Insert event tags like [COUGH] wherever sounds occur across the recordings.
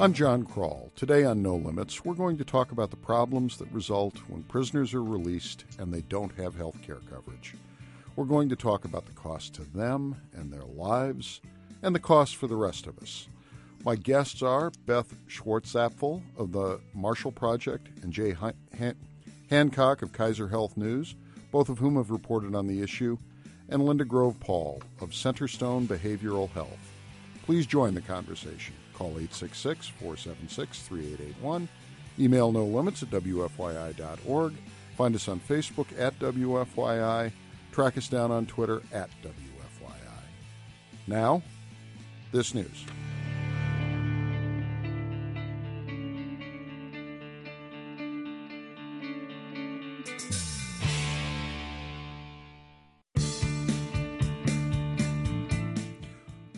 I'm John Krull. Today on No Limits, we're going to talk about the problems that result when prisoners are released and they don't have health care coverage. We're going to talk about the cost to them and their lives and the cost for the rest of us. My guests are Beth Schwartzapfel of the Marshall Project and Jay Han- Hancock of Kaiser Health News, both of whom have reported on the issue, and Linda Grove Paul of Centerstone Behavioral Health. Please join the conversation. Call 866 476 3881. Email no limits at WFYI.org. Find us on Facebook at WFYI. Track us down on Twitter at WFYI. Now, this news.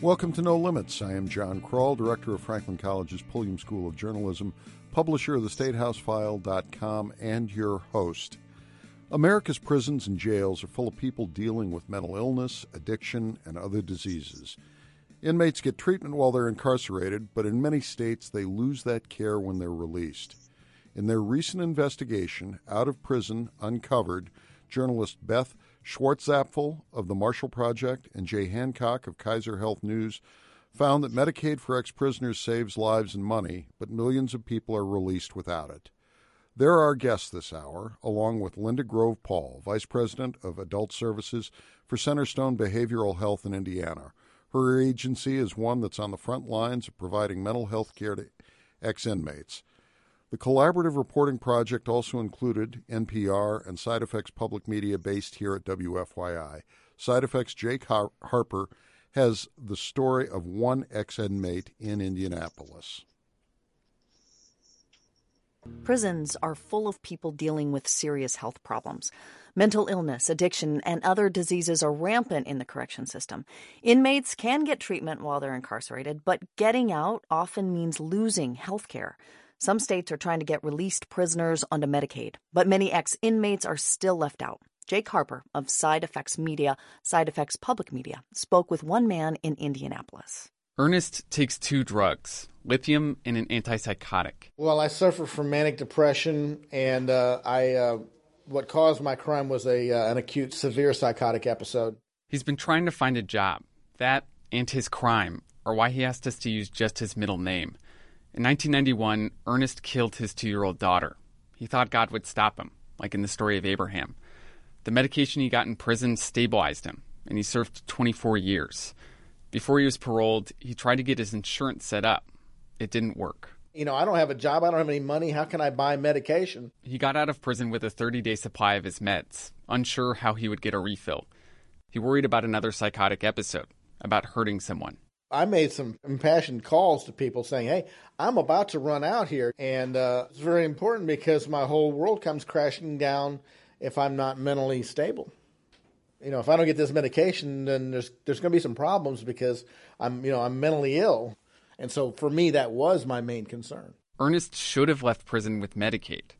Welcome to No Limits. I am John Krull, director of Franklin College's Pulliam School of Journalism, publisher of the StateHouseFile.com, and your host. America's prisons and jails are full of people dealing with mental illness, addiction, and other diseases. Inmates get treatment while they're incarcerated, but in many states they lose that care when they're released. In their recent investigation, Out of Prison Uncovered, journalist Beth Schwartzapfel of the Marshall Project and Jay Hancock of Kaiser Health News found that Medicaid for ex prisoners saves lives and money, but millions of people are released without it. They're our guests this hour, along with Linda Grove Paul, Vice President of Adult Services for Centerstone Behavioral Health in Indiana. Her agency is one that's on the front lines of providing mental health care to ex inmates. The collaborative reporting project also included NPR and Side Effects Public Media based here at WFYI. Side Effects Jake Har- Harper has the story of one ex inmate in Indianapolis. Prisons are full of people dealing with serious health problems. Mental illness, addiction, and other diseases are rampant in the correction system. Inmates can get treatment while they're incarcerated, but getting out often means losing health care. Some states are trying to get released prisoners onto Medicaid, but many ex inmates are still left out. Jake Harper of Side Effects Media, Side Effects Public Media, spoke with one man in Indianapolis. Ernest takes two drugs, lithium and an antipsychotic. Well, I suffer from manic depression, and uh, I uh, what caused my crime was a uh, an acute severe psychotic episode. He's been trying to find a job. That and his crime are why he asked us to use just his middle name. In 1991, Ernest killed his two year old daughter. He thought God would stop him, like in the story of Abraham. The medication he got in prison stabilized him, and he served 24 years. Before he was paroled, he tried to get his insurance set up. It didn't work. You know, I don't have a job, I don't have any money. How can I buy medication? He got out of prison with a 30 day supply of his meds, unsure how he would get a refill. He worried about another psychotic episode, about hurting someone. I made some impassioned calls to people saying, "Hey, I'm about to run out here," and uh, it's very important because my whole world comes crashing down if I'm not mentally stable. You know, if I don't get this medication, then there's there's going to be some problems because I'm you know I'm mentally ill, and so for me that was my main concern. Ernest should have left prison with Medicaid.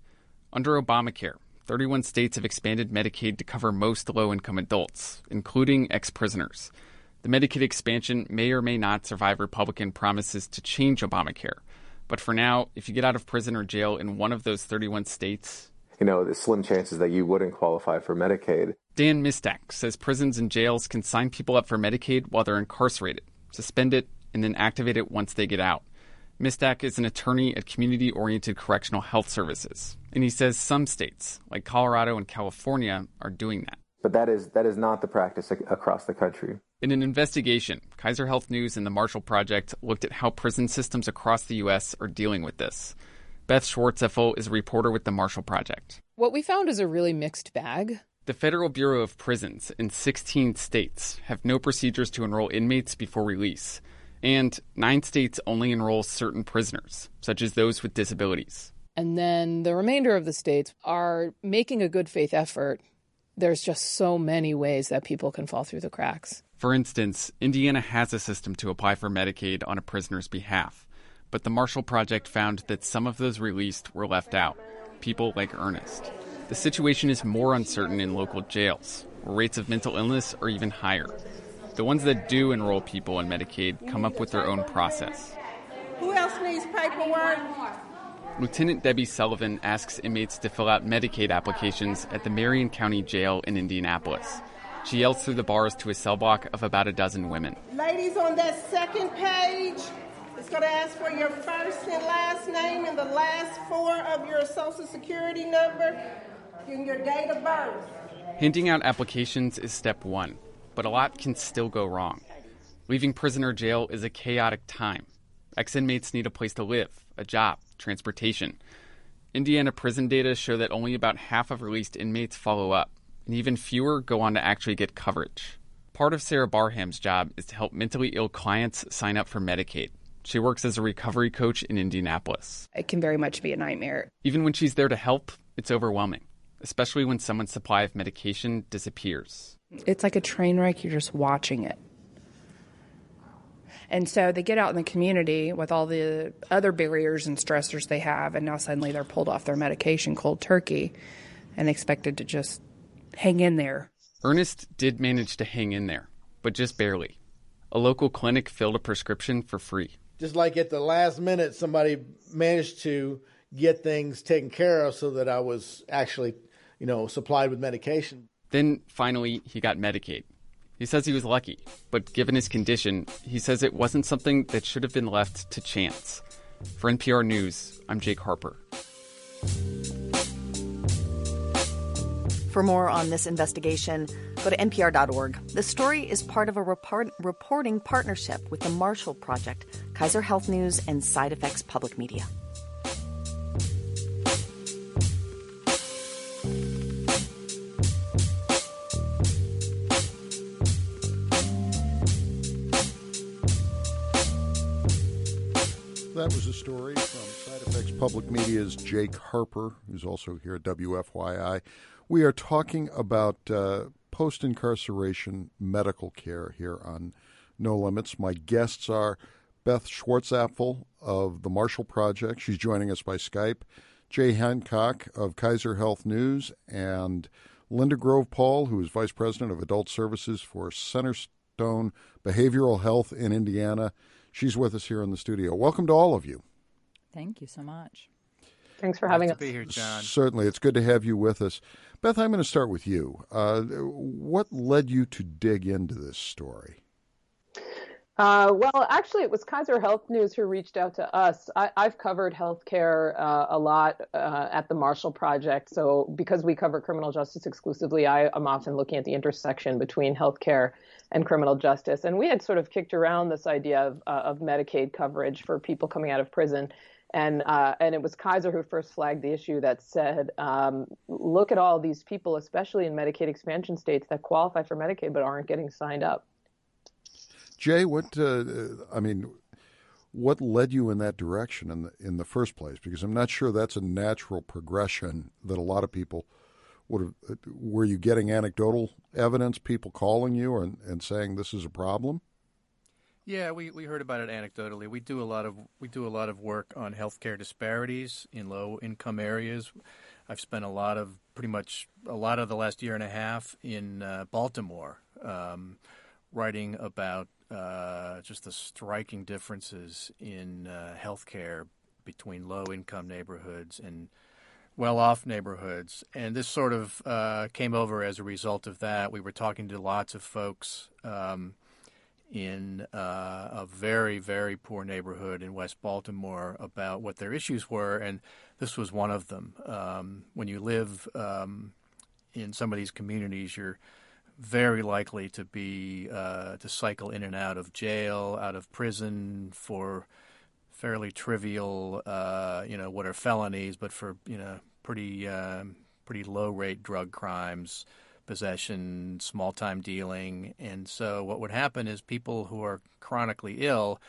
Under Obamacare, 31 states have expanded Medicaid to cover most low income adults, including ex prisoners. The Medicaid expansion may or may not survive Republican promises to change Obamacare. But for now, if you get out of prison or jail in one of those 31 states, you know, the slim chances that you wouldn't qualify for Medicaid. Dan Mistak says prisons and jails can sign people up for Medicaid while they're incarcerated, suspend it, and then activate it once they get out. Mistak is an attorney at Community Oriented Correctional Health Services, and he says some states, like Colorado and California, are doing that. But that is that is not the practice across the country. In an investigation, Kaiser Health News and the Marshall Project looked at how prison systems across the U.S. are dealing with this. Beth Schwartzapfel is a reporter with the Marshall Project. What we found is a really mixed bag. The Federal Bureau of Prisons in 16 states have no procedures to enroll inmates before release, and nine states only enroll certain prisoners, such as those with disabilities. And then the remainder of the states are making a good faith effort. There's just so many ways that people can fall through the cracks. For instance, Indiana has a system to apply for Medicaid on a prisoner's behalf, but the Marshall Project found that some of those released were left out, people like Ernest. The situation is more uncertain in local jails, where rates of mental illness are even higher. The ones that do enroll people in Medicaid come up with their own process. Who else needs paperwork? Lieutenant Debbie Sullivan asks inmates to fill out Medicaid applications at the Marion County Jail in Indianapolis. She yells through the bars to a cell block of about a dozen women. Ladies, on that second page, it's going to ask for your first and last name and the last four of your social security number and your date of birth. Handing out applications is step one, but a lot can still go wrong. Leaving prison or jail is a chaotic time. Ex inmates need a place to live, a job, transportation. Indiana prison data show that only about half of released inmates follow up, and even fewer go on to actually get coverage. Part of Sarah Barham's job is to help mentally ill clients sign up for Medicaid. She works as a recovery coach in Indianapolis. It can very much be a nightmare. Even when she's there to help, it's overwhelming, especially when someone's supply of medication disappears. It's like a train wreck, you're just watching it. And so they get out in the community with all the other barriers and stressors they have, and now suddenly they're pulled off their medication cold turkey and expected to just hang in there. Ernest did manage to hang in there, but just barely. A local clinic filled a prescription for free. Just like at the last minute, somebody managed to get things taken care of so that I was actually, you know, supplied with medication. Then finally, he got Medicaid. He says he was lucky, but given his condition, he says it wasn't something that should have been left to chance. For NPR News, I'm Jake Harper. For more on this investigation, go to npr.org. The story is part of a report- reporting partnership with the Marshall Project, Kaiser Health News, and Side Effects Public Media. That was a story from Side Effects Public Media's Jake Harper, who's also here at WFYI. We are talking about uh, post incarceration medical care here on No Limits. My guests are Beth Schwartzapfel of the Marshall Project. She's joining us by Skype. Jay Hancock of Kaiser Health News and Linda Grove Paul, who is Vice President of Adult Services for Centerstone Behavioral Health in Indiana. She's with us here in the studio. Welcome to all of you. Thank you so much. Thanks for having Nice us. to be here, John. Certainly, it's good to have you with us. Beth, I'm going to start with you. Uh, what led you to dig into this story? Uh, well, actually, it was Kaiser Health News who reached out to us. I, I've covered healthcare uh, a lot uh, at the Marshall Project. So, because we cover criminal justice exclusively, I, am often looking at the intersection between healthcare and criminal justice. And we had sort of kicked around this idea of, uh, of Medicaid coverage for people coming out of prison. And uh, and it was Kaiser who first flagged the issue that said, um, look at all these people, especially in Medicaid expansion states, that qualify for Medicaid but aren't getting signed up. Jay, what uh, I mean, what led you in that direction in the in the first place? Because I'm not sure that's a natural progression that a lot of people would have. uh, Were you getting anecdotal evidence, people calling you and, and saying this is a problem? Yeah, we, we heard about it anecdotally. We do a lot of we do a lot of work on healthcare disparities in low income areas. I've spent a lot of pretty much a lot of the last year and a half in uh, Baltimore, um, writing about uh, just the striking differences in uh, healthcare between low income neighborhoods and well off neighborhoods. And this sort of uh, came over as a result of that. We were talking to lots of folks. Um, in uh, a very, very poor neighborhood in West Baltimore about what their issues were, and this was one of them. Um, when you live um, in some of these communities, you're very likely to be uh, to cycle in and out of jail, out of prison for fairly trivial, uh, you know, what are felonies, but for you know pretty um pretty low rate drug crimes possession, small time dealing. And so what would happen is people who are chronically ill,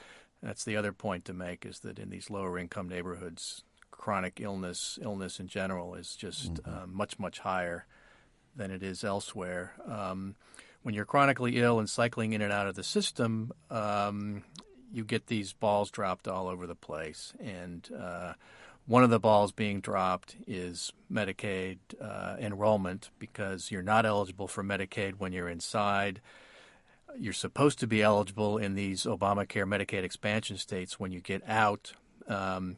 that's the other point to make, is that in these lower income neighborhoods, chronic illness, illness in general, is just uh, much, much higher than it is elsewhere. Um, when you're chronically ill and cycling in and out of the system, um, you get these balls dropped all over the place. And uh, one of the balls being dropped is Medicaid uh, enrollment because you're not eligible for Medicaid when you're inside. you're supposed to be eligible in these Obamacare Medicaid expansion states when you get out. Um,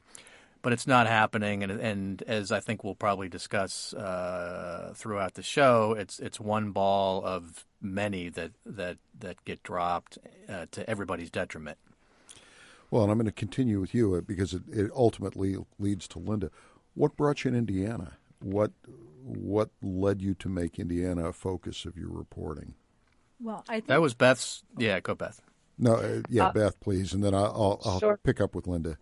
but it's not happening, and, and as I think we'll probably discuss uh, throughout the show, it's it's one ball of many that that that get dropped uh, to everybody's detriment. Well, and I'm going to continue with you uh, because it, it ultimately leads to Linda. What brought you in Indiana? What what led you to make Indiana a focus of your reporting? Well, I think that was Beth's. Yeah, go Beth. No, uh, yeah, Uh, Beth, please, and then I'll, I'll, I'll pick up with Linda.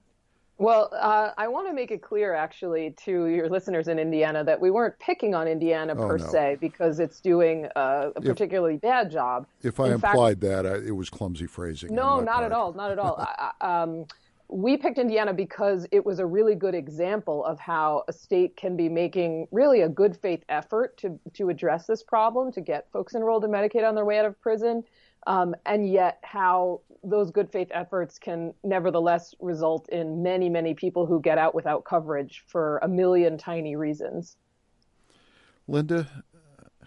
Well, uh, I want to make it clear, actually, to your listeners in Indiana that we weren't picking on Indiana Oh, per no. se because it's doing uh, a If- particularly bad job. If I In fact- implied that, I, it was clumsy phrasing. No, not part. at all. Not at all. [LAUGHS] I- um, we picked Indiana because it was a really good example of how a state can be making really a good faith effort to to address this problem, to get folks enrolled in Medicaid on their way out of prison, um, and yet how those good faith efforts can nevertheless result in many, many people who get out without coverage for a million tiny reasons. Linda,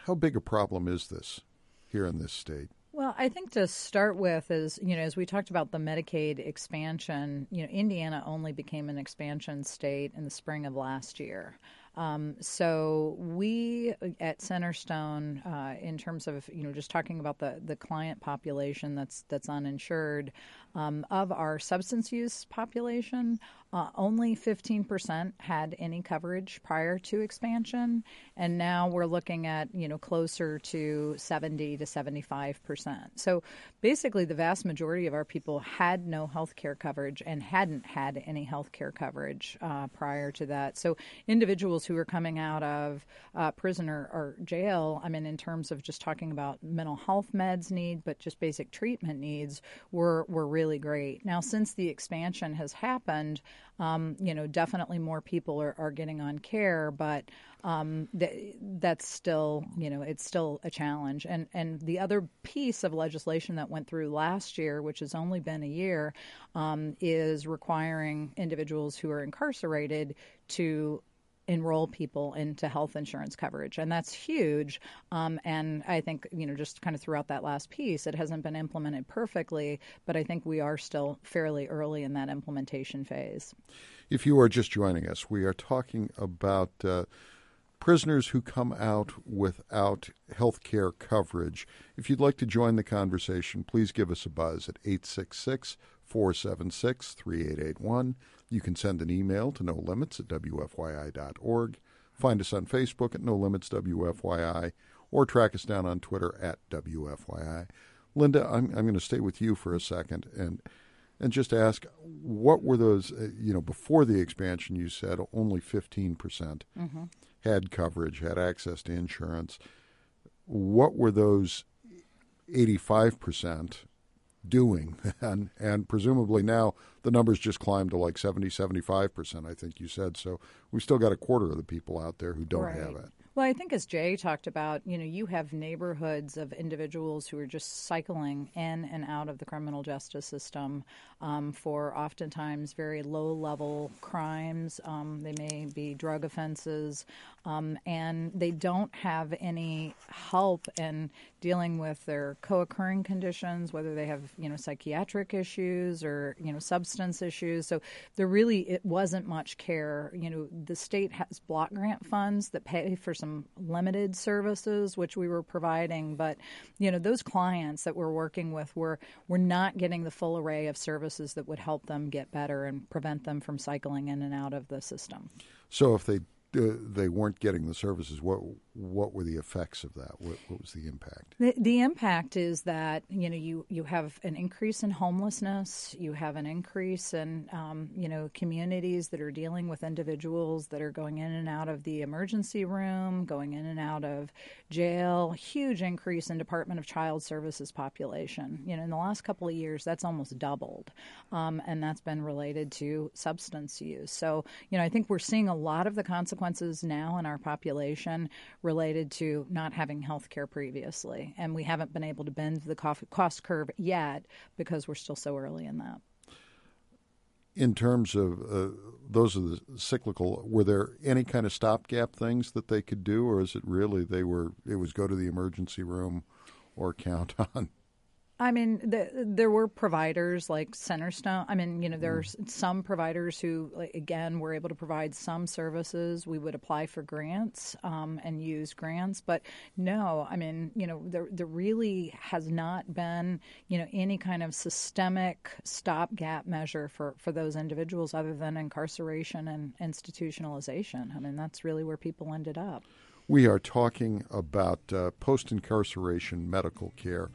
how big a problem is this here in this state? Well, I think to start with is, you know, as we talked about the Medicaid expansion, you know, Indiana only became an expansion state in the spring of last year. Um, so we at Centerstone, uh, in terms of you know just talking about the the client population that's that's uninsured, um, of our substance use population, uh, only 15% had any coverage prior to expansion, and now we're looking at you know closer to 70 to 75 percent. So basically, the vast majority of our people had no health care coverage and hadn't had any health care coverage uh, prior to that. So individuals who are coming out of uh, prison or, or jail, I mean, in terms of just talking about mental health meds need, but just basic treatment needs, were were really great. Now, since the expansion has happened, um, you know, definitely more people are, are getting on care, but um, th- that's still, you know, it's still a challenge. And and the other piece of legislation that went through last year, which has only been a year, um, is requiring individuals who are incarcerated to enroll people into health insurance coverage, and that's huge. Um, and I think you know, just kind of throughout that last piece, it hasn't been implemented perfectly, but I think we are still fairly early in that implementation phase. If you are just joining us, we are talking about uh, prisoners who come out without health care coverage. If you'd like to join the conversation, please give us a buzz at 866 476 3881. You can send an email to no limits at WFYI.org. Find us on Facebook at No Limits WFYI or track us down on Twitter at WFYI. Linda, I'm, I'm going to stay with you for a second and and just ask what were those, uh, you know, before the expansion, you said only 15% Mhm. had coverage, had access to insurance. What were those 85% doing? [LAUGHS] And, and presumably now the numbers just climbed to like 70, 75%, I think you said. So we've still got a quarter of the people out there who don't Right. have it. Well, I think as Jay talked about, you know, you have neighborhoods of individuals who are just cycling in and out of the criminal justice system um, for oftentimes very low level crimes. Um, they may be drug offenses, um, and they don't have any help in dealing with their co occurring conditions, whether they have, you know, psychiatric issues or, you know, substance issues. So there really it wasn't much care. You know, the state has block grant funds that pay for some limited services, which we were providing, but you know, those clients that we're working with were were not getting the full array of services that would help them get better and prevent them from cycling in and out of the system. So if they uh, they weren't getting the services, what what were the effects of that? What, what was the impact? The, the impact is that you know you, you have an increase in homelessness, you have an increase in um, you know communities that are dealing with individuals that are going in and out of the emergency room, going in and out of jail. Huge increase in Department of Child Services population. You know, in the last couple of years, that's almost doubled, um, and that's been related to substance use. So you know, I think we're seeing a lot of the consequences now in our population related to not having health care previously. And we haven't been able to bend the cost curve yet because we're still so early in that. In terms of uh, those are the cyclical, were there any kind of stopgap things that they could do, or is it really they were it was go to the emergency room or count [LAUGHS] on I mean, the, there were providers like Centerstone. I mean, you know, there's Mm. some providers who, like, again, were able to provide some services. We would apply for grants um, and use grants, but no, I mean, you know, there there really has not been, you know, any kind of systemic stopgap measure for for those individuals other than incarceration and institutionalization. I mean, that's really where people ended up. We are talking about uh, post incarceration medical care.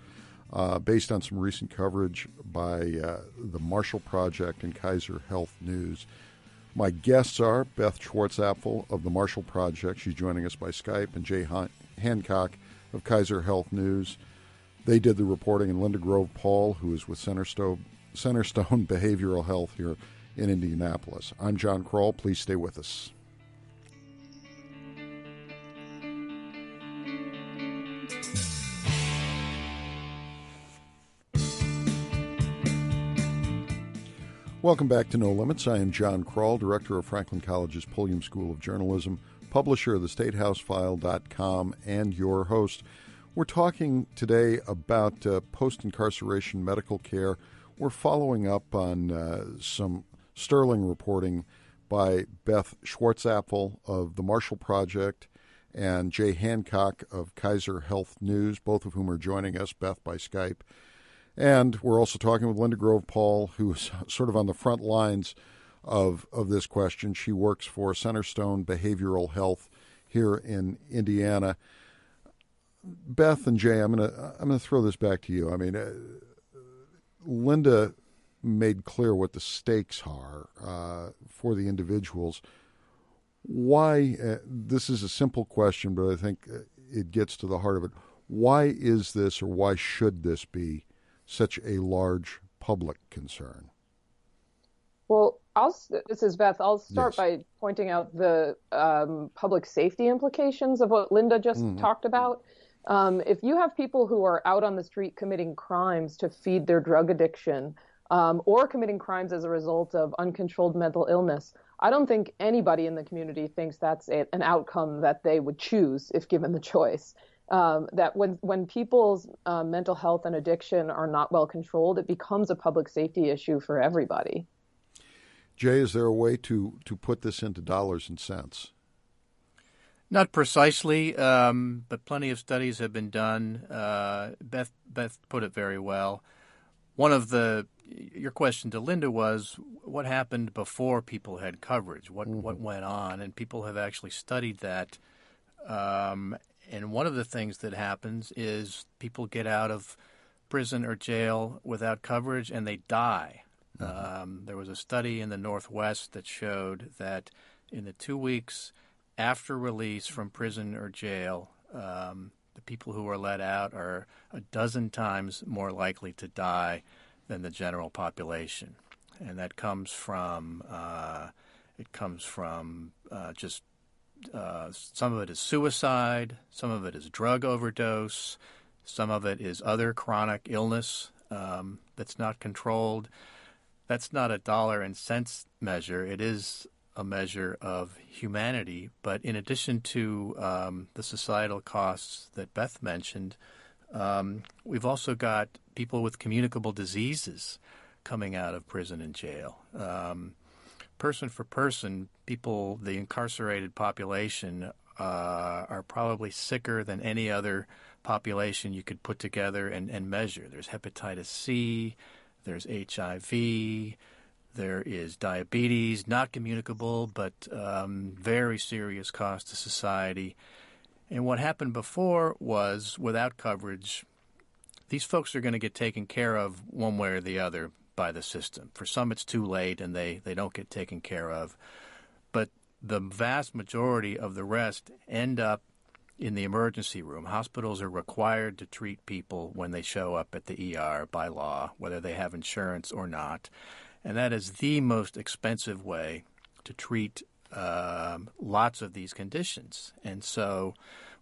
Uh, based on some recent coverage by uh, the Marshall Project and Kaiser Health News. My guests are Beth Schwartzapfel of the Marshall Project. She's joining us by Skype, and Jay Han- Hancock of Kaiser Health News. They did the reporting, and Linda Grove Paul, who is with Centerstone, Centerstone [LAUGHS] Behavioral Health here in Indianapolis. I'm John Krull. Please stay with us. Welcome back to No Limits. I am John Krull, director of Franklin College's Pulliam School of Journalism, publisher of the StateHouseFile.com, and your host. We're talking today about uh, post incarceration medical care. We're following up on uh, some sterling reporting by Beth Schwartzapfel of the Marshall Project and Jay Hancock of Kaiser Health News, both of whom are joining us, Beth by Skype. And we're also talking with Linda Grove Paul, who's sort of on the front lines of of this question. She works for Centerstone Behavioral Health here in Indiana. Beth and Jay, I'm gonna I'm gonna throw this back to you. I mean, uh, Linda made clear what the stakes are uh, for the individuals. Why? Uh, this is a simple question, but I think it gets to the heart of it. Why is this, or why should this be? Such a large public concern? Well, I'll, this is Beth. I'll start Yes. by pointing out the um, public safety implications of what Linda just Mhm. talked about. Um, if you have people who are out on the street committing crimes to feed their drug addiction um, or committing crimes as a result of uncontrolled mental illness, I don't think anybody in the community thinks that's a, an outcome that they would choose if given the choice. Um, that when when people's uh, mental health and addiction are not well controlled, it becomes a public safety issue for everybody. Jay, is there a way to, to put this into dollars and cents? Not precisely, um, but plenty of studies have been done. Uh, Beth Beth put it very well. One of the your question to Linda was what happened before people had coverage. What what went on, and people have actually studied that. Um, and one of the things that happens is people get out of prison or jail without coverage and they die. Um, there was a study in the Northwest that showed that in the two weeks after release from prison or jail, um, the people who are let out are a dozen times more likely to die than the general population, and that comes from uh, it comes from uh, just uh, some of it is suicide, some of it is drug overdose, some of it is other chronic illness um, that's not controlled. That's not a dollar and cents measure. It is a measure of humanity. But in addition to um, the societal costs that Beth mentioned, um, we've also got people with communicable diseases coming out of prison and jail. Um, person for person, people, the incarcerated population, uh, are probably sicker than any other population you could put together and, and measure. There's hepatitis C, there's HIV, there is diabetes, not communicable, but um, very serious cost to society. And what happened before was without coverage, these folks are going to get taken care of one way or the other by the system. For some, it's too late and they, they don't get taken care of. But the vast majority of the rest end up in the emergency room. Hospitals are required to treat people when they show up at the ER by law, whether they have insurance or not. And that is the most expensive way to treat um, lots of these conditions. And so,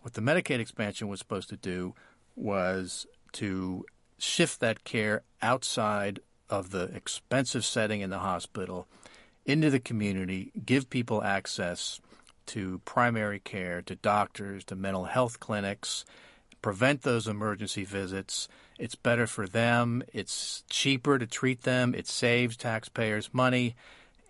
what the Medicaid expansion was supposed to do was to shift that care outside of the expensive setting in the hospital into the community, give people access to primary care, to doctors, to mental health clinics, prevent those emergency visits. It's better for them. It's cheaper to treat them. It saves taxpayers money,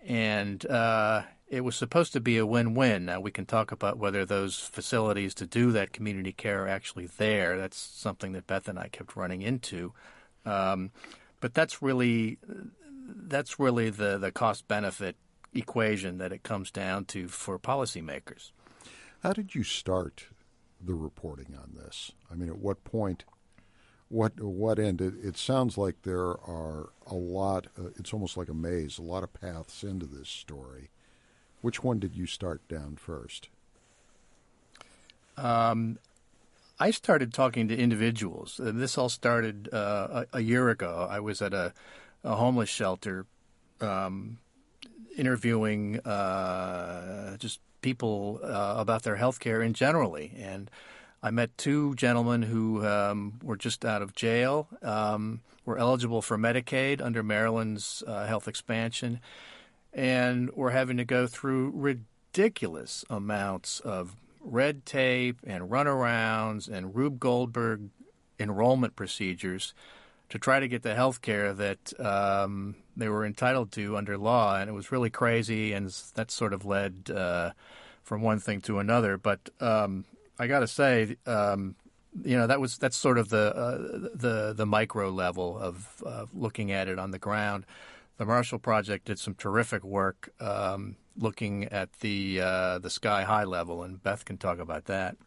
and uh, it was supposed to be a win-win. Now we can talk about whether those facilities to do that community care are actually there. That's something that Beth and I kept running into. Um, but that's really that's really the the cost benefit equation that it comes down to for policymakers. How did you start the reporting on this? I mean, at what point? What what end? It, it sounds like there are a lot. Uh, it's almost like a maze. A lot of paths into this story. Which one did you start down first? Um, I started talking to individuals. This all started uh, a, a, year ago. I was at a, a homeless shelter um, interviewing uh, just people uh, about their health care in generally. And I met two gentlemen who um, were just out of jail, um, were eligible for Medicaid under Maryland's uh, health expansion, and were having to go through ridiculous amounts of red tape and runarounds and Rube Goldberg enrollment procedures to try to get the health care that um, they were entitled to under law. And it was really crazy, and that sort of led uh, from one thing to another. But um, I got to say, um, you know, that was that's sort of the uh, the the micro level of uh, looking at it on the ground. The Marshall Project did some terrific work um, looking at the uh, the sky high level, and Beth can talk about that.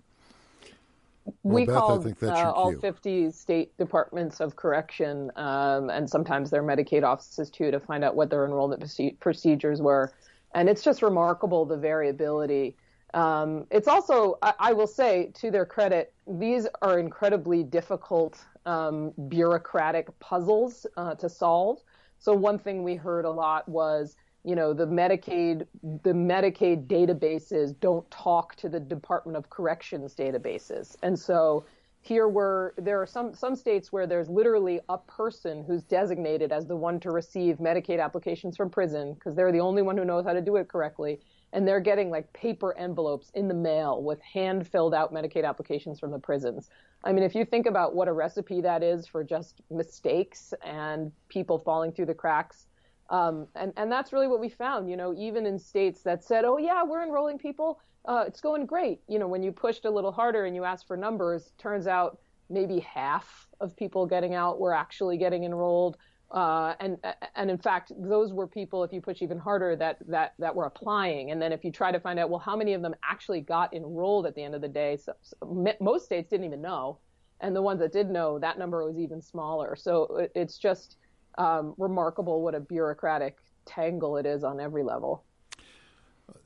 Well, we Beth, called uh, all 50 state departments of correction um, and sometimes their Medicaid offices too to find out what their enrollment procedures were. And it's just remarkable the variability. Um, it's also, I, I, will say, to their credit, these are incredibly difficult um, bureaucratic puzzles uh, to solve. So one thing we heard a lot was you know the medicaid the medicaid databases don't talk to the department of corrections databases. And so here were there are some some states where there's literally a person who's designated as the one to receive medicaid applications from prison because they're the only one who knows how to do it correctly and they're getting like paper envelopes in the mail with hand filled out medicaid applications from the prisons i mean if you think about what a recipe that is for just mistakes and people falling through the cracks um, and, and that's really what we found, you know, even in states that said, oh, yeah, we're enrolling people, uh, it's going great. You know, when you pushed a little harder and you asked for numbers, turns out maybe half of people getting out were actually getting enrolled. Uh, and and in fact, those were people, if you push even harder, that that that were applying. And then if you try to find out, well, how many of them actually got enrolled at the end of the day? So, so most states didn't even know, and the ones that did know, that number was even smaller. So it's just um, remarkable what a bureaucratic tangle it is on every level.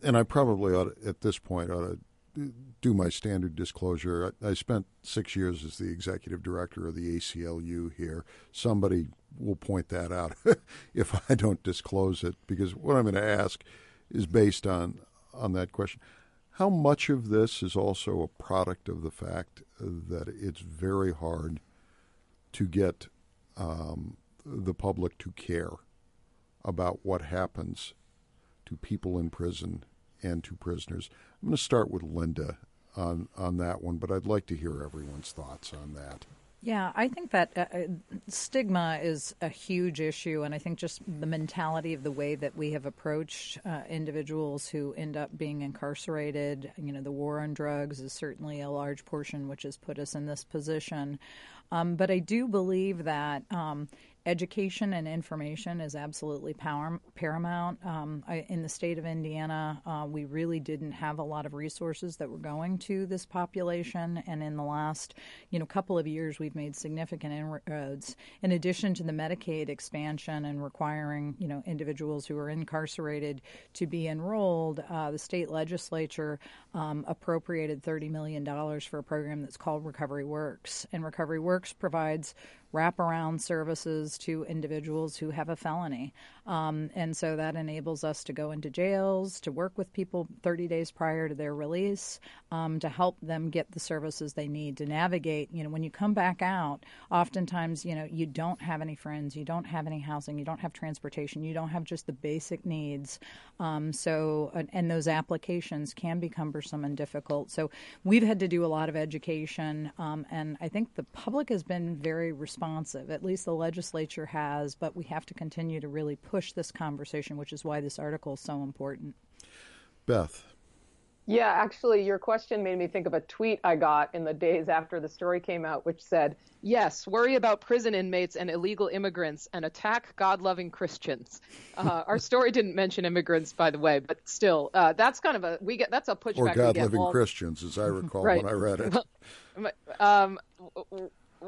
And I probably ought to, at this point ought to do my standard disclosure. I, I spent six years as the executive director of the ACLU here. Somebody will point that out [LAUGHS] if I don't disclose it, because what I'm going to ask is based on on that question. How much of this is also a product of the fact that it's very hard to get um, the public to care about what happens to people in prison and to prisoners. I'm going to start with Linda on on that one, but I'd like to hear everyone's thoughts on that. Yeah, I think that uh, uh, stigma is a huge issue, and I think just the mentality of the way that we have approached uh, individuals who end up being incarcerated. You know, the war on drugs is certainly a large portion which has put us in this position. Um, but I do believe that um, education and information is absolutely power, paramount. Um, I, in the state of Indiana, uh, we really didn't have a lot of resources that were going to this population, and in the last, you know, couple of years, we've made significant inroads. In addition to the Medicaid expansion and requiring, you know, individuals who are incarcerated to be enrolled, uh, the state legislature um, appropriated $30 million for a program that's called Recovery Works, and Recovery Works provides wraparound services to individuals who have a felony. Um, and so that enables us to go into jails, to work with people 30 days prior to their release, um, to help them get the services they need to navigate. You know, when you come back out, oftentimes, you know, you don't have any friends, you don't have any housing, you don't have transportation, you don't have just the basic needs. Um, so, and those applications can be cumbersome and difficult. So, we've had to do a lot of education, um, and I think the public has been very responsive. At least the legislature has, but we have to continue to really push this conversation, which is why this article is so important. Beth. Yeah, actually, your question made me think of a tweet I got in the days after the story came out, which said, Yes, worry about prison inmates and illegal immigrants and attack God loving Christians. Uh, [LAUGHS] our story didn't mention immigrants, by the way, but still, uh, that's kind of a, we get, that's a pushback. Or God loving Christians, as I recall [LAUGHS] right. when I read it. [LAUGHS] um,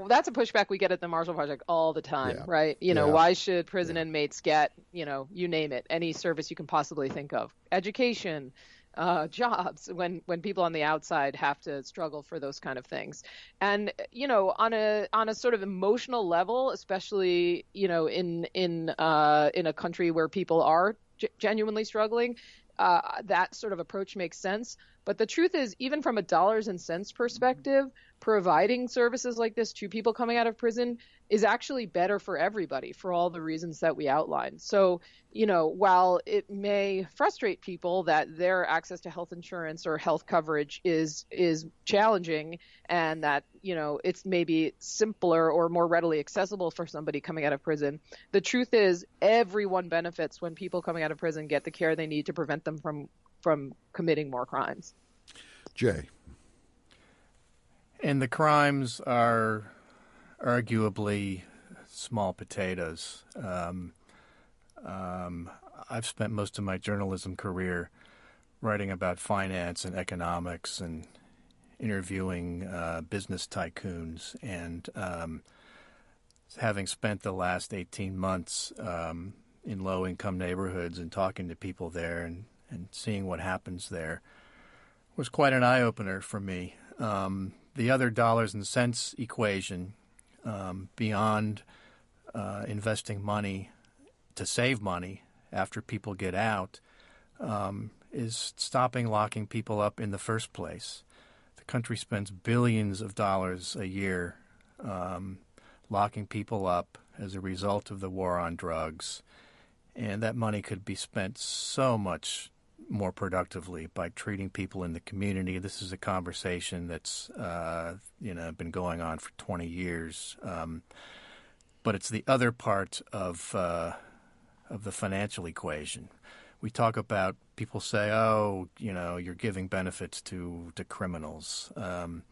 that's a pushback we get at the Marshall Project all the time, yeah. right? You know, yeah. why should prison yeah. inmates get, you know, you name it, any service you can possibly think of, education, uh, jobs when when people on the outside have to struggle for those kind of things and you know on a on a sort of emotional level especially you know in in uh, in a country where people are g- genuinely struggling uh, that sort of approach makes sense but the truth is even from a dollars and cents perspective providing services like this to people coming out of prison is actually better for everybody for all the reasons that we outlined. So, you know, while it may frustrate people that their access to health insurance or health coverage is is challenging and that, you know, it's maybe simpler or more readily accessible for somebody coming out of prison, the truth is everyone benefits when people coming out of prison get the care they need to prevent them from from committing more crimes. Jay. And the crimes are arguably small potatoes. Um, um, I've spent most of my journalism career writing about finance and economics and interviewing uh, business tycoons. And um, having spent the last 18 months um, in low income neighborhoods and talking to people there and, and seeing what happens there was quite an eye opener for me. Um, the other dollars and cents equation um, beyond uh, investing money to save money after people get out um, is stopping locking people up in the first place. The country spends billions of dollars a year um, locking people up as a result of the war on drugs, and that money could be spent so much more productively by treating people in the community. This is a conversation that's uh, you know been going on for 20 years, um, but it's the other part of uh, of the financial equation. We talk about people say, "Oh, you know, you're giving benefits to to criminals." Um,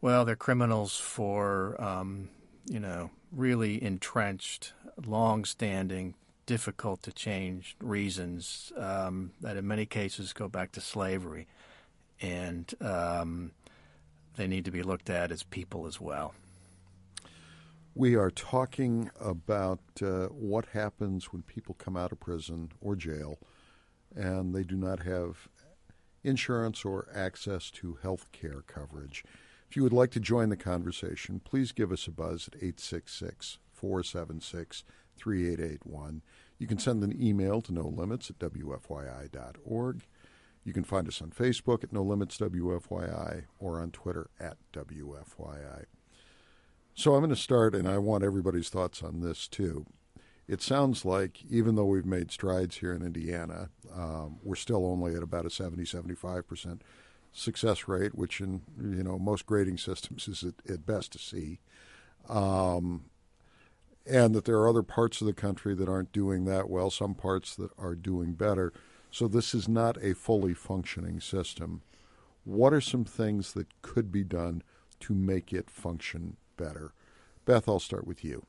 well, they're criminals for um, you know really entrenched, long-standing difficult to change reasons um, that in many cases go back to slavery. And um, they need to be looked at as people as well. We are talking about uh, what happens when people come out of prison or jail and they do not have insurance or access to health care coverage. If you would like to join the conversation, please give us a buzz at 866 476 3881. You can send an email to no limits at WFYI.org. You can find us on Facebook at No Limits WFYI or on Twitter at WFYI. So I'm going to start, and I want everybody's thoughts on this too. It sounds like even though we've made strides here in Indiana, um, we're still only at about a 70, 75 percent success rate, which in you know most grading systems is at, at best C. Um, and that there are other parts of the country that aren't doing that well, some parts that are doing better. So this is not a fully functioning system. What are some things that could be done to make it function better? Beth, I'll start with you.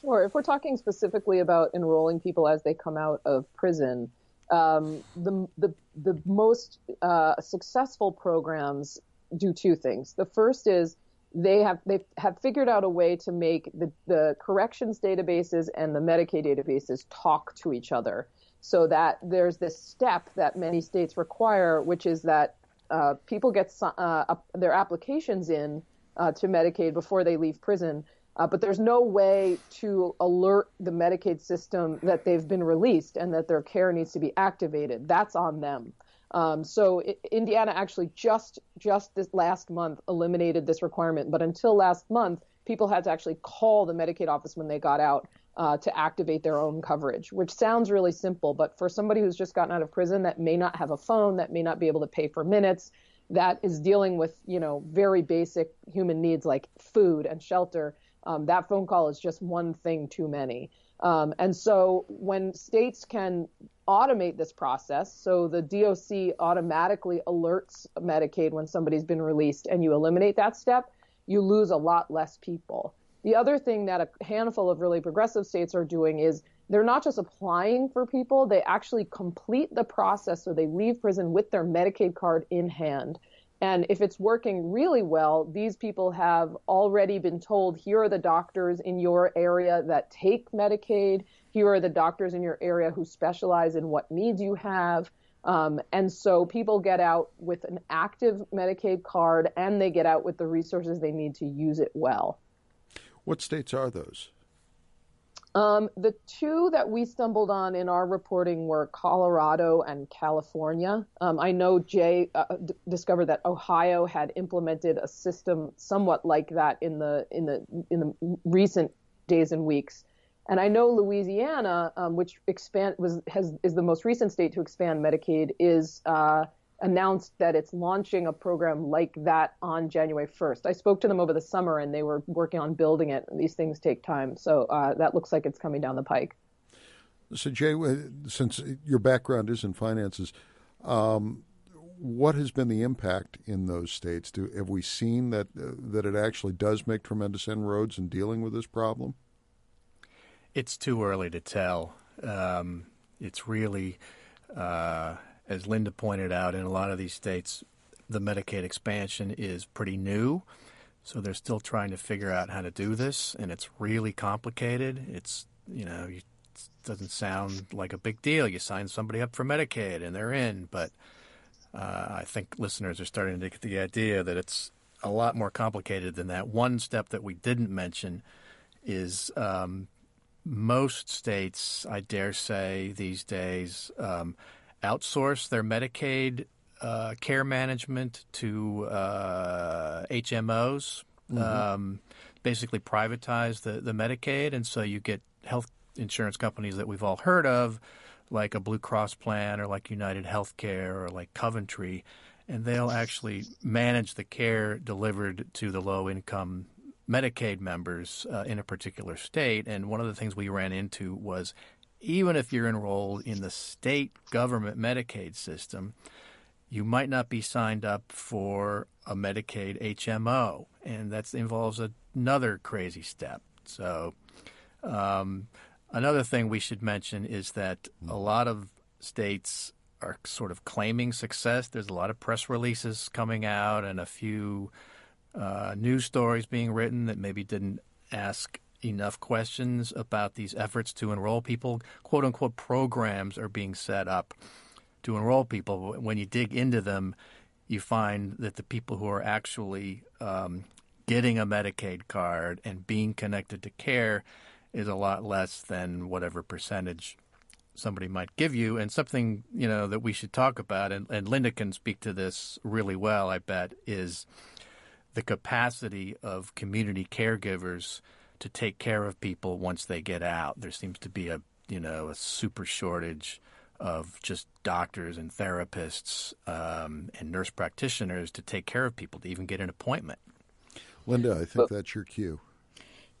Sure. If we're talking specifically about enrolling people as they come out of prison, um, the, the, the most uh, successful programs do two things. The first is they have they have figured out a way to make the, the corrections databases and the Medicaid databases talk to each other so that there's this step that many states require, which is that uh, people get uh, their applications in uh, to Medicaid before they leave prison. Uh, but there's no way to alert the Medicaid system that they've been released and that their care needs to be activated. That's on them. Um, so it, Indiana actually just just this last month eliminated this requirement, but until last month, people had to actually call the Medicaid office when they got out uh, to activate their own coverage, which sounds really simple, but for somebody who's just gotten out of prison that may not have a phone, that may not be able to pay for minutes, that is dealing with you know very basic human needs like food and shelter, um, that phone call is just one thing too many. Um, and so when states can automate this process, so the DOC automatically alerts Medicaid when somebody's been released, and you eliminate that step, you lose a lot less people. The other thing that a handful of really progressive states are doing is they're not just applying for people, they actually complete the process so they leave prison with their Medicaid card in hand. And if it's working really well, these people have already been told here are the doctors in your area that take Medicaid. Here are the doctors in your area who specialize in what needs you have. Um, and so people get out with an active Medicaid card and they get out with the resources they need to use it well. What states are those? Um, the two that we stumbled on in our reporting were Colorado and California. Um, I know Jay uh, d- discovered that Ohio had implemented a system somewhat like that in the in the in the recent days and weeks. And I know Louisiana, um, which expand was has is the most recent state to expand Medicaid, is uh, announced that it's launching a program like that on January 1st. I spoke to them over the summer and they were working on building it. These things take time. So uh, that looks like it's coming down the pike. So, Jay, since your background is in finances, um, what has been the impact in those states? Do, have we seen that uh, that it actually does make tremendous inroads in dealing with this problem? It's too early to tell. Um, it's really uh, as Linda pointed out, in a lot of these states, the Medicaid expansion is pretty new. So they're still trying to figure out how to do this, and it's really complicated. It's, you know, it doesn't sound like a big deal. You sign somebody up for Medicaid and they're in, but uh, I think listeners are starting to get the idea that it's a lot more complicated than that. One step that we didn't mention is um, most states, I dare say, these days, um, outsource their Medicaid uh, care management to uh, HMOs, mm-hmm. um, basically privatize the, the Medicaid. And so you get health insurance companies that we've all heard of, like a Blue Cross plan or like United Healthcare or like Coventry, and they'll actually manage the care delivered to the low income Medicaid members uh, in a particular state. And one of the things we ran into was even if you're enrolled in the state government Medicaid system, you might not be signed up for a Medicaid HMO, and that involves another crazy step. So, um, another thing we should mention is that a lot of states are sort of claiming success. There's a lot of press releases coming out and a few uh, news stories being written that maybe didn't ask enough questions about these efforts to enroll people. Quote unquote programs are being set up to enroll people. When you dig into them, you find that the people who are actually um, getting a Medicaid card and being connected to care is a lot less than whatever percentage somebody might give you. And something you know that we should talk about, and, and Linda can speak to this really well, I bet, is the capacity of community caregivers to take care of people once they get out. There seems to be a you know a super shortage of just doctors and therapists um, and nurse practitioners to take care of people to even get an appointment. Linda, I think that's your cue.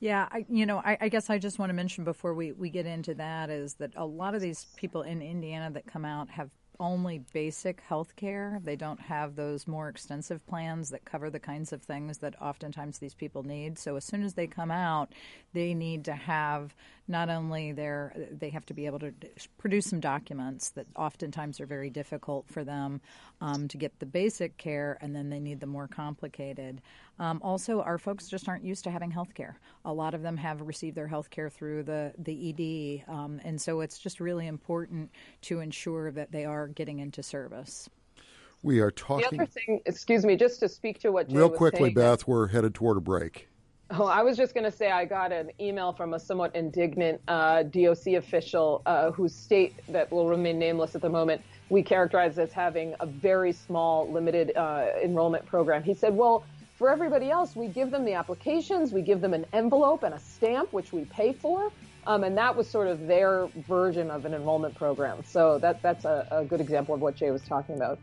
Yeah, I, you know, I, I, guess I just want to mention before we, we get into that is that a lot of these people in Indiana that come out have only basic health care. They don't have those more extensive plans that cover the kinds of things that oftentimes these people need. So as soon as they come out, they need to have not only their they have to be able to produce some documents that oftentimes are very difficult for them um, to get the basic care, and then they need the more complicated. Um, also, our folks just aren't used to having health care. A lot of them have received their health care through the the ED, um, and so it's just really important to ensure that they are getting into service. We are talking. The other thing, excuse me, just to speak to what Jay real quickly, saying, Beth, we're headed toward a break. Oh, I was just going to say I got an email from a somewhat indignant uh, DOC official uh, whose state that will remain nameless at the moment we characterize as having a very small, limited uh, enrollment program. He said, well, for everybody else, we give them the applications, we give them an envelope and a stamp, which we pay for. Um, and that was sort of their version of an enrollment program. So that, that's a, a good example of what Jay was talking about.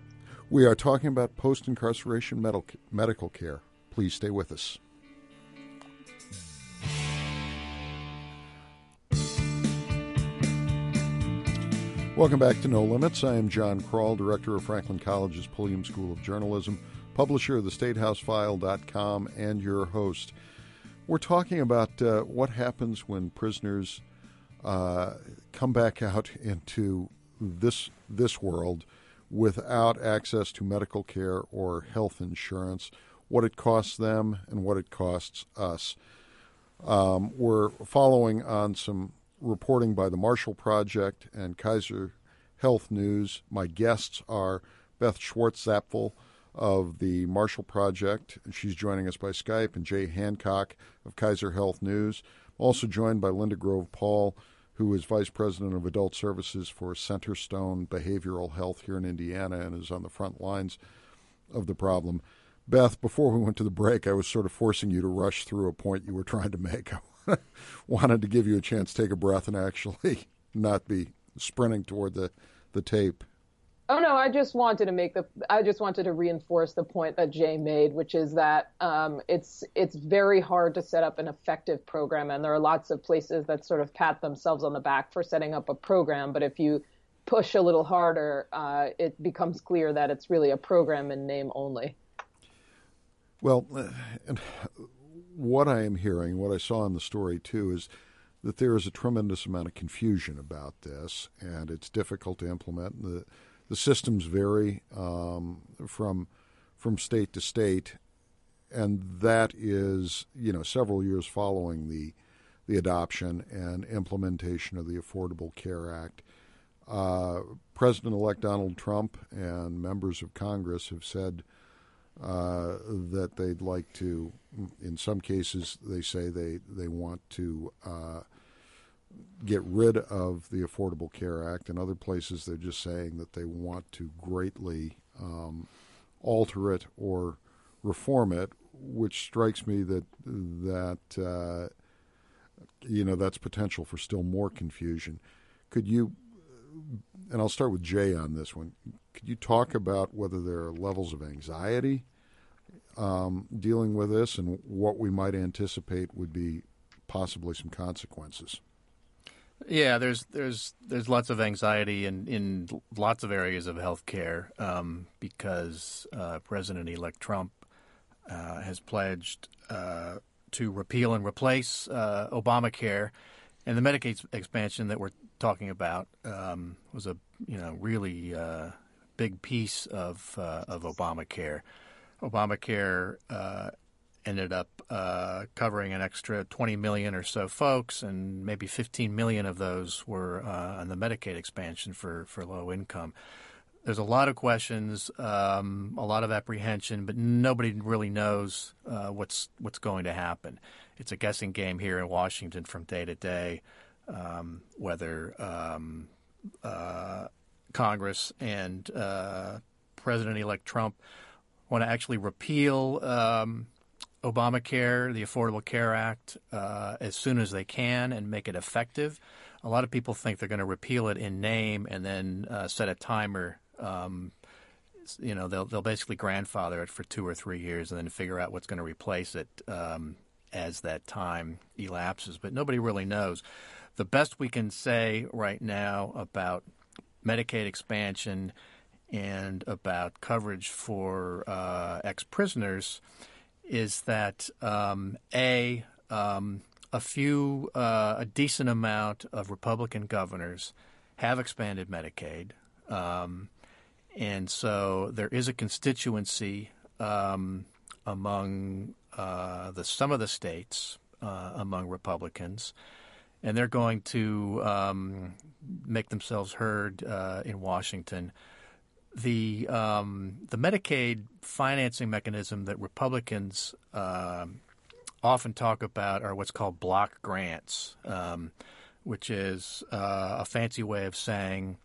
We are talking about post incarceration medical, care. Please stay with us. Welcome back to No Limits. I am John Krull, director of Franklin College's Pulliam School of Journalism, publisher of the StateHouseFile.com, and your host. We're talking about uh, what happens when prisoners uh, come back out into this this world without access to medical care or health insurance, what it costs them and what it costs us. Um, we're following on some reporting by the Marshall Project and Kaiser Health News. My guests are Beth Schwartzapfel of the Marshall Project, she's joining us by Skype, and Jay Hancock of Kaiser Health News. Also joined by Linda Grove Paul, who is Vice President of Adult Services for Centerstone Behavioral Health here in Indiana and is on the front lines of the problem. Beth, before we went to the break, I was sort of forcing you to rush through a point you were trying to make. I [LAUGHS] wanted to give you a chance to take a breath and actually [LAUGHS] not be sprinting toward the, the tape. Oh no, I just wanted to make the I just wanted to reinforce the point that Jay made, which is that um, it's it's very hard to set up an effective program, and there are lots of places that sort of pat themselves on the back for setting up a program, but if you push a little harder, uh, it becomes clear that it's really a program in name only. Well, uh, and what I am hearing, what I saw in the story too, is that there is a tremendous amount of confusion about this, and it's difficult to implement. The the systems vary um, from from state to state, and that is you know several years following the the adoption and implementation of the Affordable Care Act. Uh, President-elect Donald Trump and members of Congress have said uh, that they'd like to. In some cases, they say they they want to uh, get rid of the Affordable Care Act. and other places, they're just saying that they want to greatly um, alter it or reform it, which strikes me that that uh, you know that's potential for still more confusion. Could you? And I'll start with Jay on this one. Could you talk about whether there are levels of anxiety um, dealing with this and what we might anticipate would be possibly some consequences? Yeah, there's there's there's lots of anxiety in, in lots of areas of healthcare um, because uh, President-elect Trump uh, has pledged uh, to repeal and replace uh, Obamacare, and the Medicaid expansion that we're talking about um, was a you know really uh, big piece of uh, of Obamacare. Obamacare ended up uh, covering an extra 20 million or so folks, and maybe 15 million of those were uh, on the Medicaid expansion for, for low income. There's a lot of questions, um, a lot of apprehension, but nobody really knows uh, what's what's going to happen. It's a guessing game here in Washington from day to day, um, whether um, uh, Congress and uh, President-elect Trump want to actually repeal um, Obamacare, the Affordable Care Act, uh, as soon as they can and make it effective. A lot of people think they're going to repeal it in name and then uh, set a timer. Um, you know, they'll they'll basically grandfather it for two or three years and then figure out what's going to replace it um, as that time elapses. But nobody really knows. The best we can say right now about Medicaid expansion and about coverage for uh, ex prisoners is that um, a um, a few uh, a decent amount of Republican governors have expanded Medicaid, um, and so there is a constituency um, among uh, the some of the states uh, among Republicans, and they're going to um, make themselves heard uh, in Washington the um, the Medicaid financing mechanism that Republicans um, often talk about are what's called block grants, um, which is uh, a fancy way of saying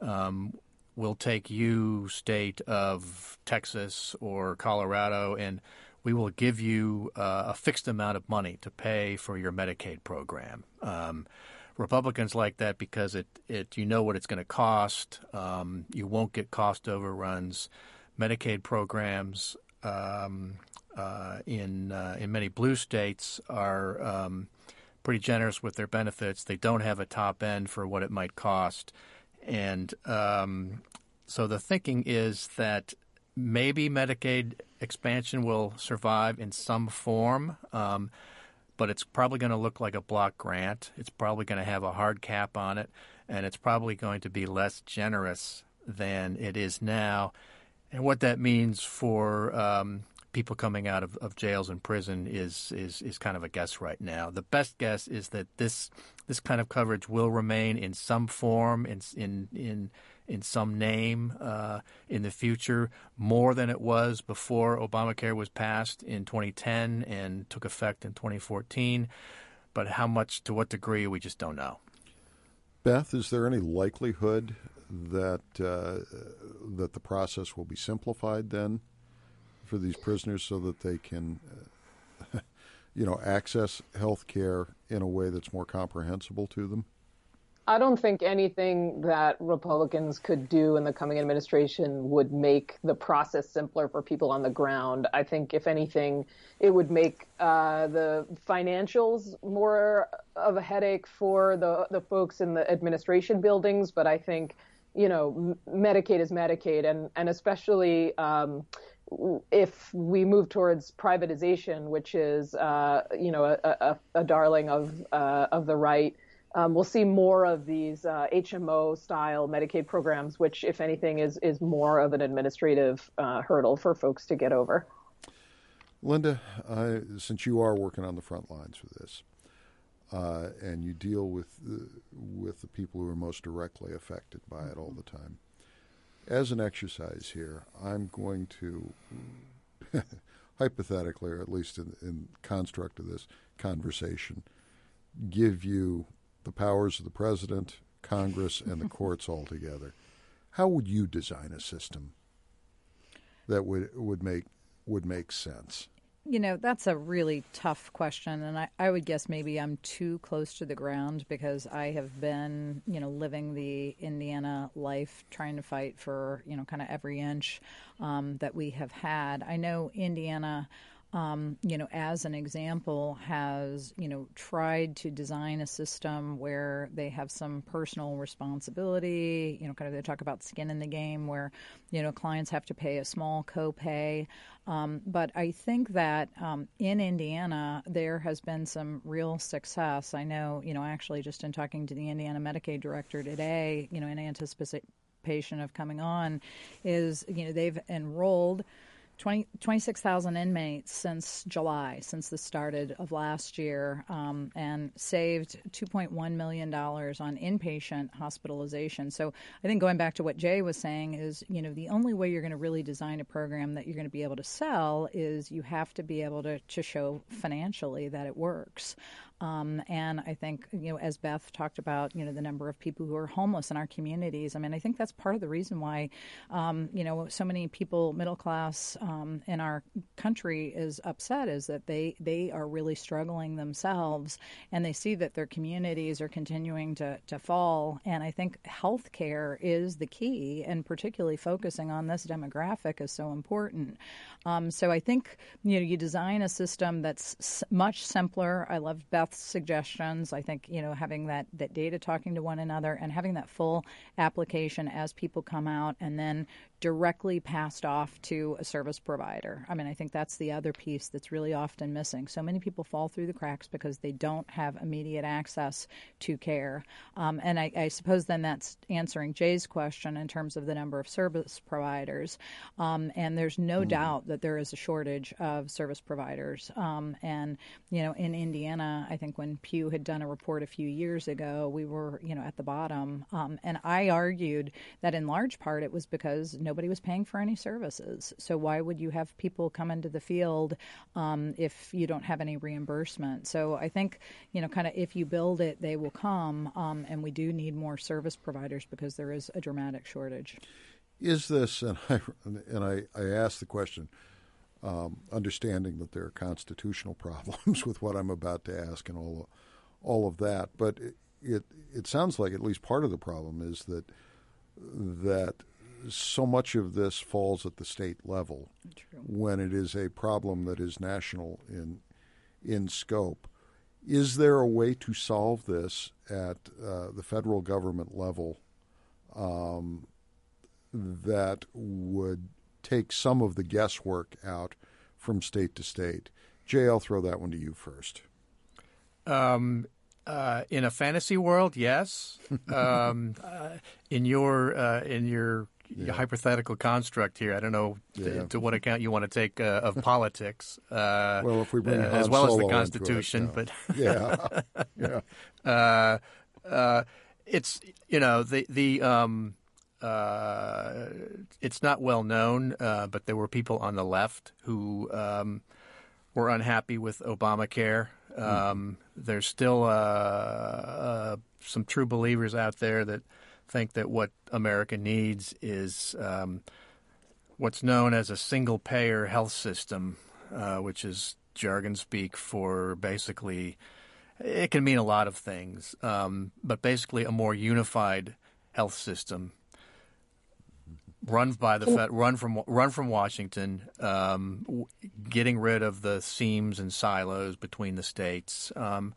um, we'll take you, state of Texas or Colorado, and we will give you uh, a fixed amount of money to pay for your Medicaid program. Um, Republicans like that because it, it you know what it's going to cost. Um, you won't get cost overruns. Medicaid programs um, uh, in uh, in many blue states are um, pretty generous with their benefits. They don't have a top end for what it might cost, and um, so the thinking is that maybe Medicaid expansion will survive in some form. Um, but it's probably going to look like a block grant. It's probably going to have a hard cap on it, and it's probably going to be less generous than it is now. And what that means for um, people coming out of, of jails and prison is, is is kind of a guess right now. The best guess is that this this kind of coverage will remain in some form in in in in some name uh, in the future, more than it was before Obamacare was passed in 2010 and took effect in 2014. But how much, to what degree, we just don't know. Beth, is there any likelihood that uh, that the process will be simplified then for these prisoners so that they can, uh, [LAUGHS] you know, access health care in a way that's more comprehensible to them? I don't think anything that Republicans could do in the coming administration would make the process simpler for people on the ground. I think, if anything, it would make uh, the financials more of a headache for the the folks in the administration buildings. But I think, you know, Medicaid is Medicaid, and and especially. Um, if we move towards privatization, which is, uh, you know, a, a, a darling of uh, of the right, um, we'll see more of these uh, HMO style Medicaid programs, which, if anything, is is more of an administrative uh, hurdle for folks to get over. Linda, since you are working on the front lines for this, uh, and you deal with the, with the people who are most directly affected by it all the time, as an exercise here, I'm going to [LAUGHS] hypothetically, or at least in, in construct of this conversation, give you the powers of the president, Congress, and the [LAUGHS] courts all together. How would you design a system that would would make would make sense? You know, that's a really tough question. And I, I would guess maybe I'm too close to the ground because I have been, you know, living the Indiana life, trying to fight for, you know, kind of every inch um, that we have had. I know Indiana um, you know, as an example, has you know tried to design a system where they have some personal responsibility. You know, kind of they talk about skin in the game, where you know clients have to pay a small copay. Um, but I think that um, in Indiana there has been some real success. I know, you know, actually just in talking to the Indiana Medicaid director today, you know, in anticipation of coming on, is you know they've enrolled 20, 26,000 inmates since July, since the started of last year, um, and saved $2.1 million on inpatient hospitalization. So I think going back to what Jay was saying is, you know, the only way you're going to really design a program that you're going to be able to sell is you have to be able to, to show financially that it works. Um, and I think, you know, as Beth talked about, you know, the number of people who are homeless in our communities. I mean, I think that's part of the reason why, um, you know, so many people, middle class um, in our country, is upset is that they they are really struggling themselves, and they see that their communities are continuing to to fall. And I think health care is the key, and particularly focusing on this demographic is so important. Um, so I think you know you design a system that's much simpler. I love Suggestions. I think you know having that that data talking to one another and having that full application as people come out, and then directly passed off to a service provider. I mean, I think that's the other piece that's really often missing. So many people fall through the cracks because they don't have immediate access to care. Um, and I, I, suppose then that's answering Jay's question in terms of the number of service providers. Um, and there's no mm. doubt that there is a shortage of service providers. Um, and, you know, in Indiana, I think when Pew had done a report a few years ago, we were, you know, at the bottom. Um, and I argued that in large part it was because nobody nobody was paying for any services. So why would you have people come into the field um, if you don't have any reimbursement? So I think you know, kind of if you build it, they will come, um, and we do need more service providers because there is a dramatic shortage. Is this and I and I, I ask the question. Um, understanding that there are constitutional [LAUGHS] problems with what I'm about to ask and all all of that, but it, it it sounds like at least part of the problem is that that so much of this falls at the state level True. when it is a problem that is national in in scope. Is there a way to solve this at uh, the federal government level um, that would take some of the guesswork out from state to state? Jay, I'll throw that one to you first. Um, uh, in a fantasy world, yes. [LAUGHS] Um, uh, in your uh, in your, Yeah. hypothetical construct here, I don't know Yeah. to, to what account you want to take uh, of politics. Uh, Well, if we bring uh, as well as the Constitution, but [LAUGHS] Yeah. Yeah. [LAUGHS] uh, uh, it's you know the the um, uh, it's not well known, uh, but there were people on the left who um, were unhappy with Obamacare. Um, There's still uh, uh, some true believers out there that think that what America needs is um, what's known as a single payer health system, uh, which is jargon speak for basically it can mean a lot of things, um, but basically a more unified health system run by the Fed, run from run from Washington, um, w- getting rid of the seams and silos between the states. Um,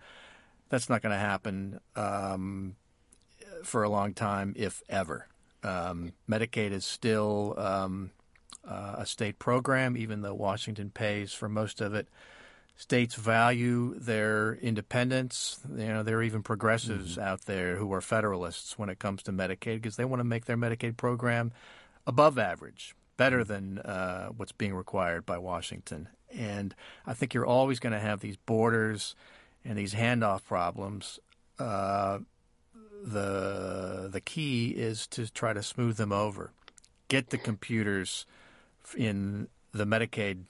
that's not going to happen um, for a long time, if ever. Um, Medicaid is still um, uh, a state program, even though Washington pays for most of it. States value their independence. You know, there are even progressives out there who are federalists when it comes to Medicaid because they want to make their Medicaid program above average, better than uh, what's being required by Washington. And I think you're always going to have these borders and these handoff problems. Uh, the the key is to try to smooth them over, get the computers in the Medicaid,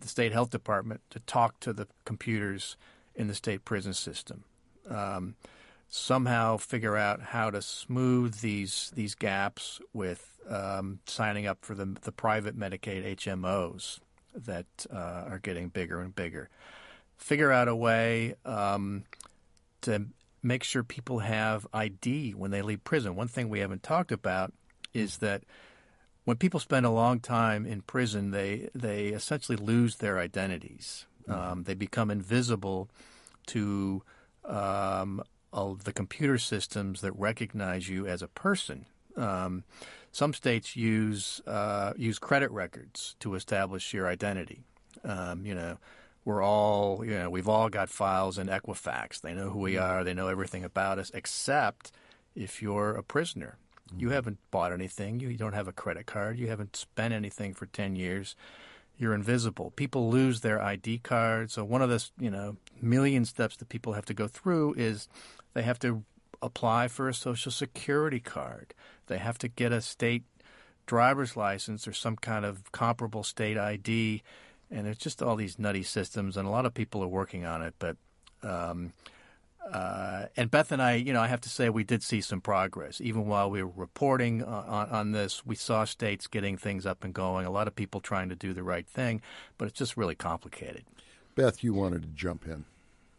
the state health department to talk to the computers in the state prison system. Um, somehow figure out how to smooth these these gaps with um, signing up for the the private Medicaid HMOs that uh, are getting bigger and bigger. Figure out a way um, to make sure people have ID when they leave prison. One thing we haven't talked about is that when people spend a long time in prison, they they essentially lose their identities. Um, they become invisible to um, the computer systems that recognize you as a person. Um, some states use uh, use credit records to establish your identity. Um, you know, we're all you know we've all got files in Equifax. They know who we mm-hmm. are. They know everything about us, except if you're a prisoner. You mm-hmm. haven't bought anything. You don't have a credit card. You haven't spent anything for ten years. You're invisible. People lose their ID card. So one of the you know million steps that people have to go through is they have to apply for a social security card. They have to get a state driver's license or some kind of comparable state ID. And there's just all these nutty systems, and a lot of people are working on it. But um, uh, and Beth and I, you know, I have to say we did see some progress. Even while we were reporting on, on this, we saw states getting things up and going. A lot of people trying to do the right thing, but it's just really complicated. Beth, you wanted to jump in.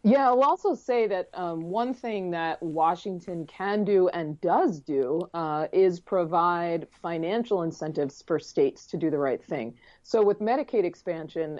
Yeah, I'll also say that um, one thing that Washington can do and does do uh, is provide financial incentives for states to do the right thing. So with Medicaid expansion,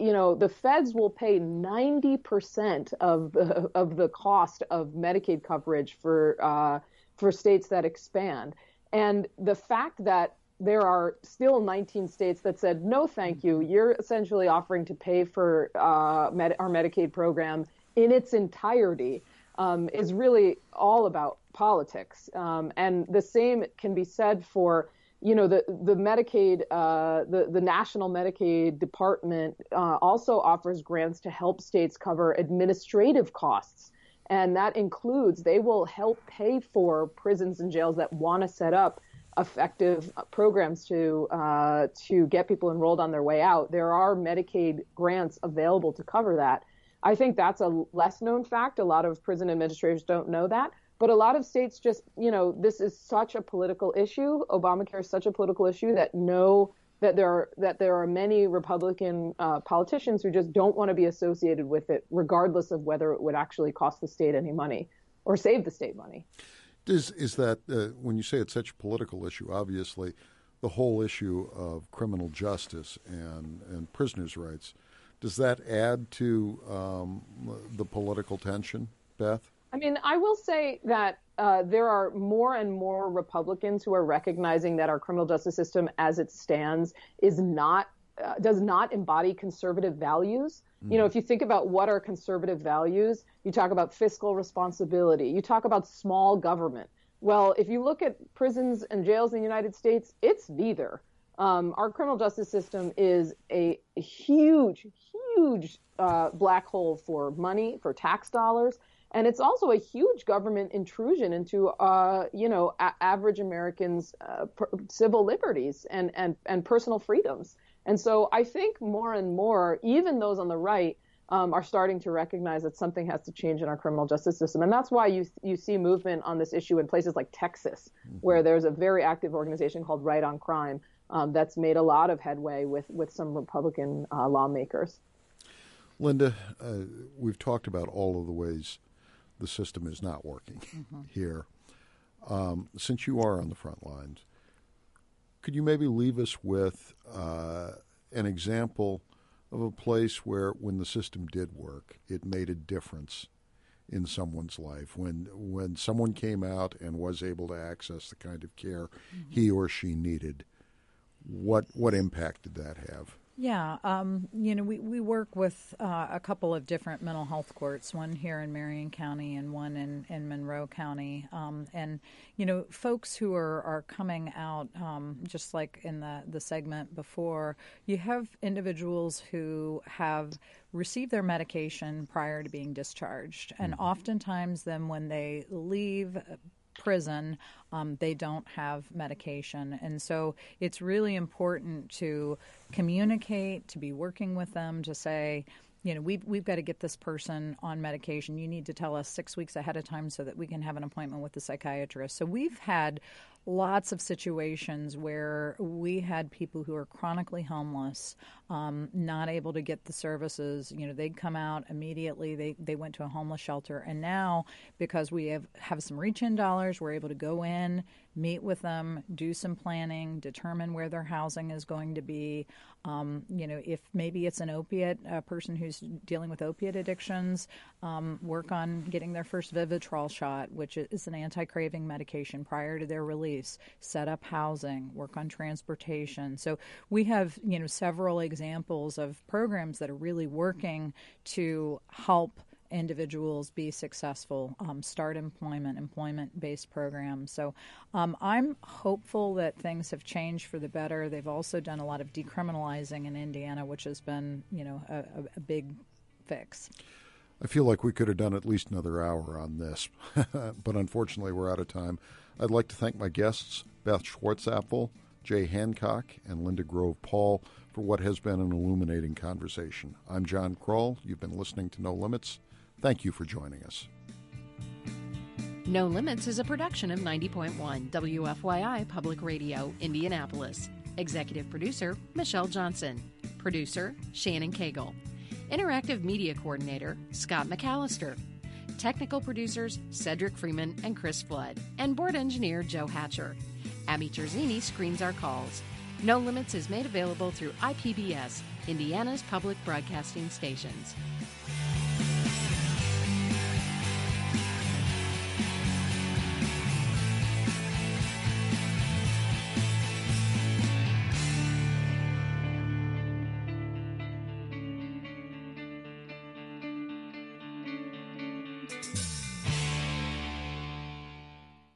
you know, the feds will pay 90% of the, [LAUGHS] of the cost of Medicaid coverage for uh, for states that expand. And the fact that there are still 19 states that said no, thank you. You're essentially offering to pay for uh, med- our Medicaid program in its entirety um, is really all about politics. Um, and the same can be said for you know the the Medicaid uh, the the National Medicaid Department uh, also offers grants to help states cover administrative costs. And that includes they will help pay for prisons and jails that want to set up effective programs to uh, to get people enrolled on their way out. There are Medicaid grants available to cover that. I think that's a less known fact. A lot of prison administrators don't know that. But a lot of states just, you know, this is such a political issue. Obamacare is such a political issue that know that there are that there are many Republican uh, politicians who just don't want to be associated with it, regardless of whether it would actually cost the state any money or save the state money. Is is that uh, when you say it's such a political issue? Obviously, the whole issue of criminal justice and and prisoners' rights does that add to um, the political tension, Beth? I mean, I will say that uh, there are more and more Republicans who are recognizing that our criminal justice system, as it stands, is not uh, does not embody conservative values. Mm. You know, if you think about what are conservative values, you talk about fiscal responsibility, you talk about small government. Well, if you look at prisons and jails in the United States, it's neither. Um, our criminal justice system is a huge, huge uh, black hole for money, for tax dollars, and it's also a huge government intrusion into, uh, you know, a- average Americans' uh, per- civil liberties and, and, and personal freedoms. And so I think more and more, even those on the right, um, are starting to recognize that something has to change in our criminal justice system. And that's why you you see movement on this issue in places like Texas, mm-hmm. where there's a very active organization called Right on Crime um, that's made a lot of headway with with some Republican uh, lawmakers. Linda, uh, we've talked about all of the ways the system is not working mm-hmm. here. Um, since you are on the front lines, could you maybe leave us with uh, an example of a place where, when the system did work, it made a difference in someone's life? When when someone came out and was able to access the kind of care mm-hmm. he or she needed, what what impact did that have? Yeah, um, you know, we, we work with uh, a couple of different mental health courts, one here in Marion County and one in, in Monroe County. Um, and, you know, folks who are, are coming out, um, just like in the, the segment before, you have individuals who have received their medication prior to being discharged. And mm-hmm. oftentimes, then when they leave, prison, um, they don't have medication. And so it's really important to communicate, to be working with them, to say, you know, we've, we've got to get this person on medication. You need to tell us six weeks ahead of time so that we can have an appointment with the psychiatrist. So we've had lots of situations where we had people who are chronically homeless, um, not able to get the services. You know, they'd come out immediately. They they went to a homeless shelter, and now because we have have some reach in dollars, we're able to go in, meet with them, do some planning, determine where their housing is going to be. Um, you know, if maybe it's an opiate, a person who's dealing with opiate addictions, um, work on getting their first Vivitrol shot, which is an anti craving medication prior to their release, set up housing, work on transportation. So we have, you know, several examples of programs that are really working to help individuals be successful, um, start employment, employment based programs. So um, I'm hopeful that things have changed for the better. They've also done a lot of decriminalizing in Indiana, which has been, you know, a, a big fix. I feel like we could have done at least another hour on this, [LAUGHS] but unfortunately we're out of time. I'd like to thank my guests, Beth Schwartzapfel, Jay Hancock, and Linda Grove Paul, for what has been an illuminating conversation. I'm John Krull. You've been listening to No Limits. Thank you for joining us. No Limits is a production of 90.1 WFYI Public Radio, Indianapolis. Executive producer, Michelle Johnson. Producer, Shannon Cagle. Interactive Media Coordinator, Scott McAllister. Technical producers, Cedric Freeman and Chris Flood. And board engineer, Joe Hatcher. Abby Terzini screens our calls. No Limits is made available through IPBS, Indiana's public broadcasting stations.